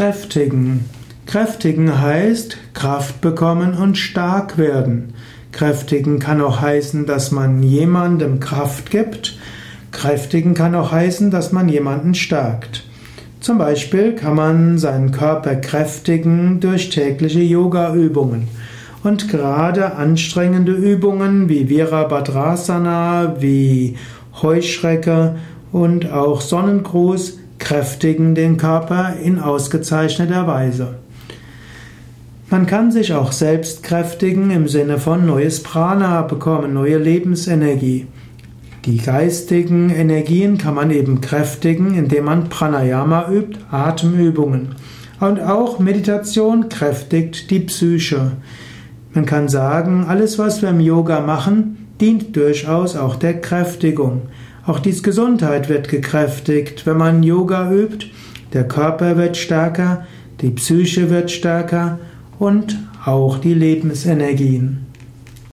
Kräftigen. Kräftigen heißt Kraft bekommen und stark werden. Kräftigen kann auch heißen, dass man jemandem Kraft gibt. Kräftigen kann auch heißen, dass man jemanden stärkt. Zum Beispiel kann man seinen Körper kräftigen durch tägliche Yoga-Übungen. Und gerade anstrengende Übungen wie Virabhadrasana, wie Heuschrecke und auch Sonnengruß kräftigen den Körper in ausgezeichneter Weise. Man kann sich auch selbst kräftigen im Sinne von neues Prana bekommen, neue Lebensenergie. Die geistigen Energien kann man eben kräftigen, indem man Pranayama übt, Atemübungen. Und auch Meditation kräftigt die Psyche. Man kann sagen, alles, was wir im Yoga machen, dient durchaus auch der Kräftigung. Auch die Gesundheit wird gekräftigt, wenn man Yoga übt. Der Körper wird stärker, die Psyche wird stärker und auch die Lebensenergien.